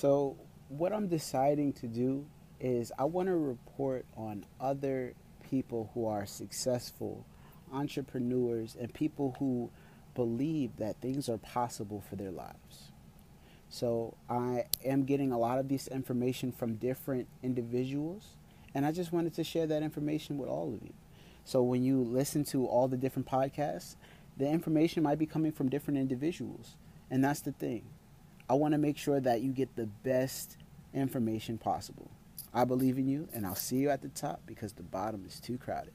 So, what I'm deciding to do is I want to report on other people who are successful entrepreneurs and people who believe that things are possible for their lives. So I am getting a lot of this information from different individuals, and I just wanted to share that information with all of you. So when you listen to all the different podcasts, the information might be coming from different individuals, and that's the thing. I want to make sure that you get the best information possible. I believe in you, and I'll see you at the top because the bottom is too crowded.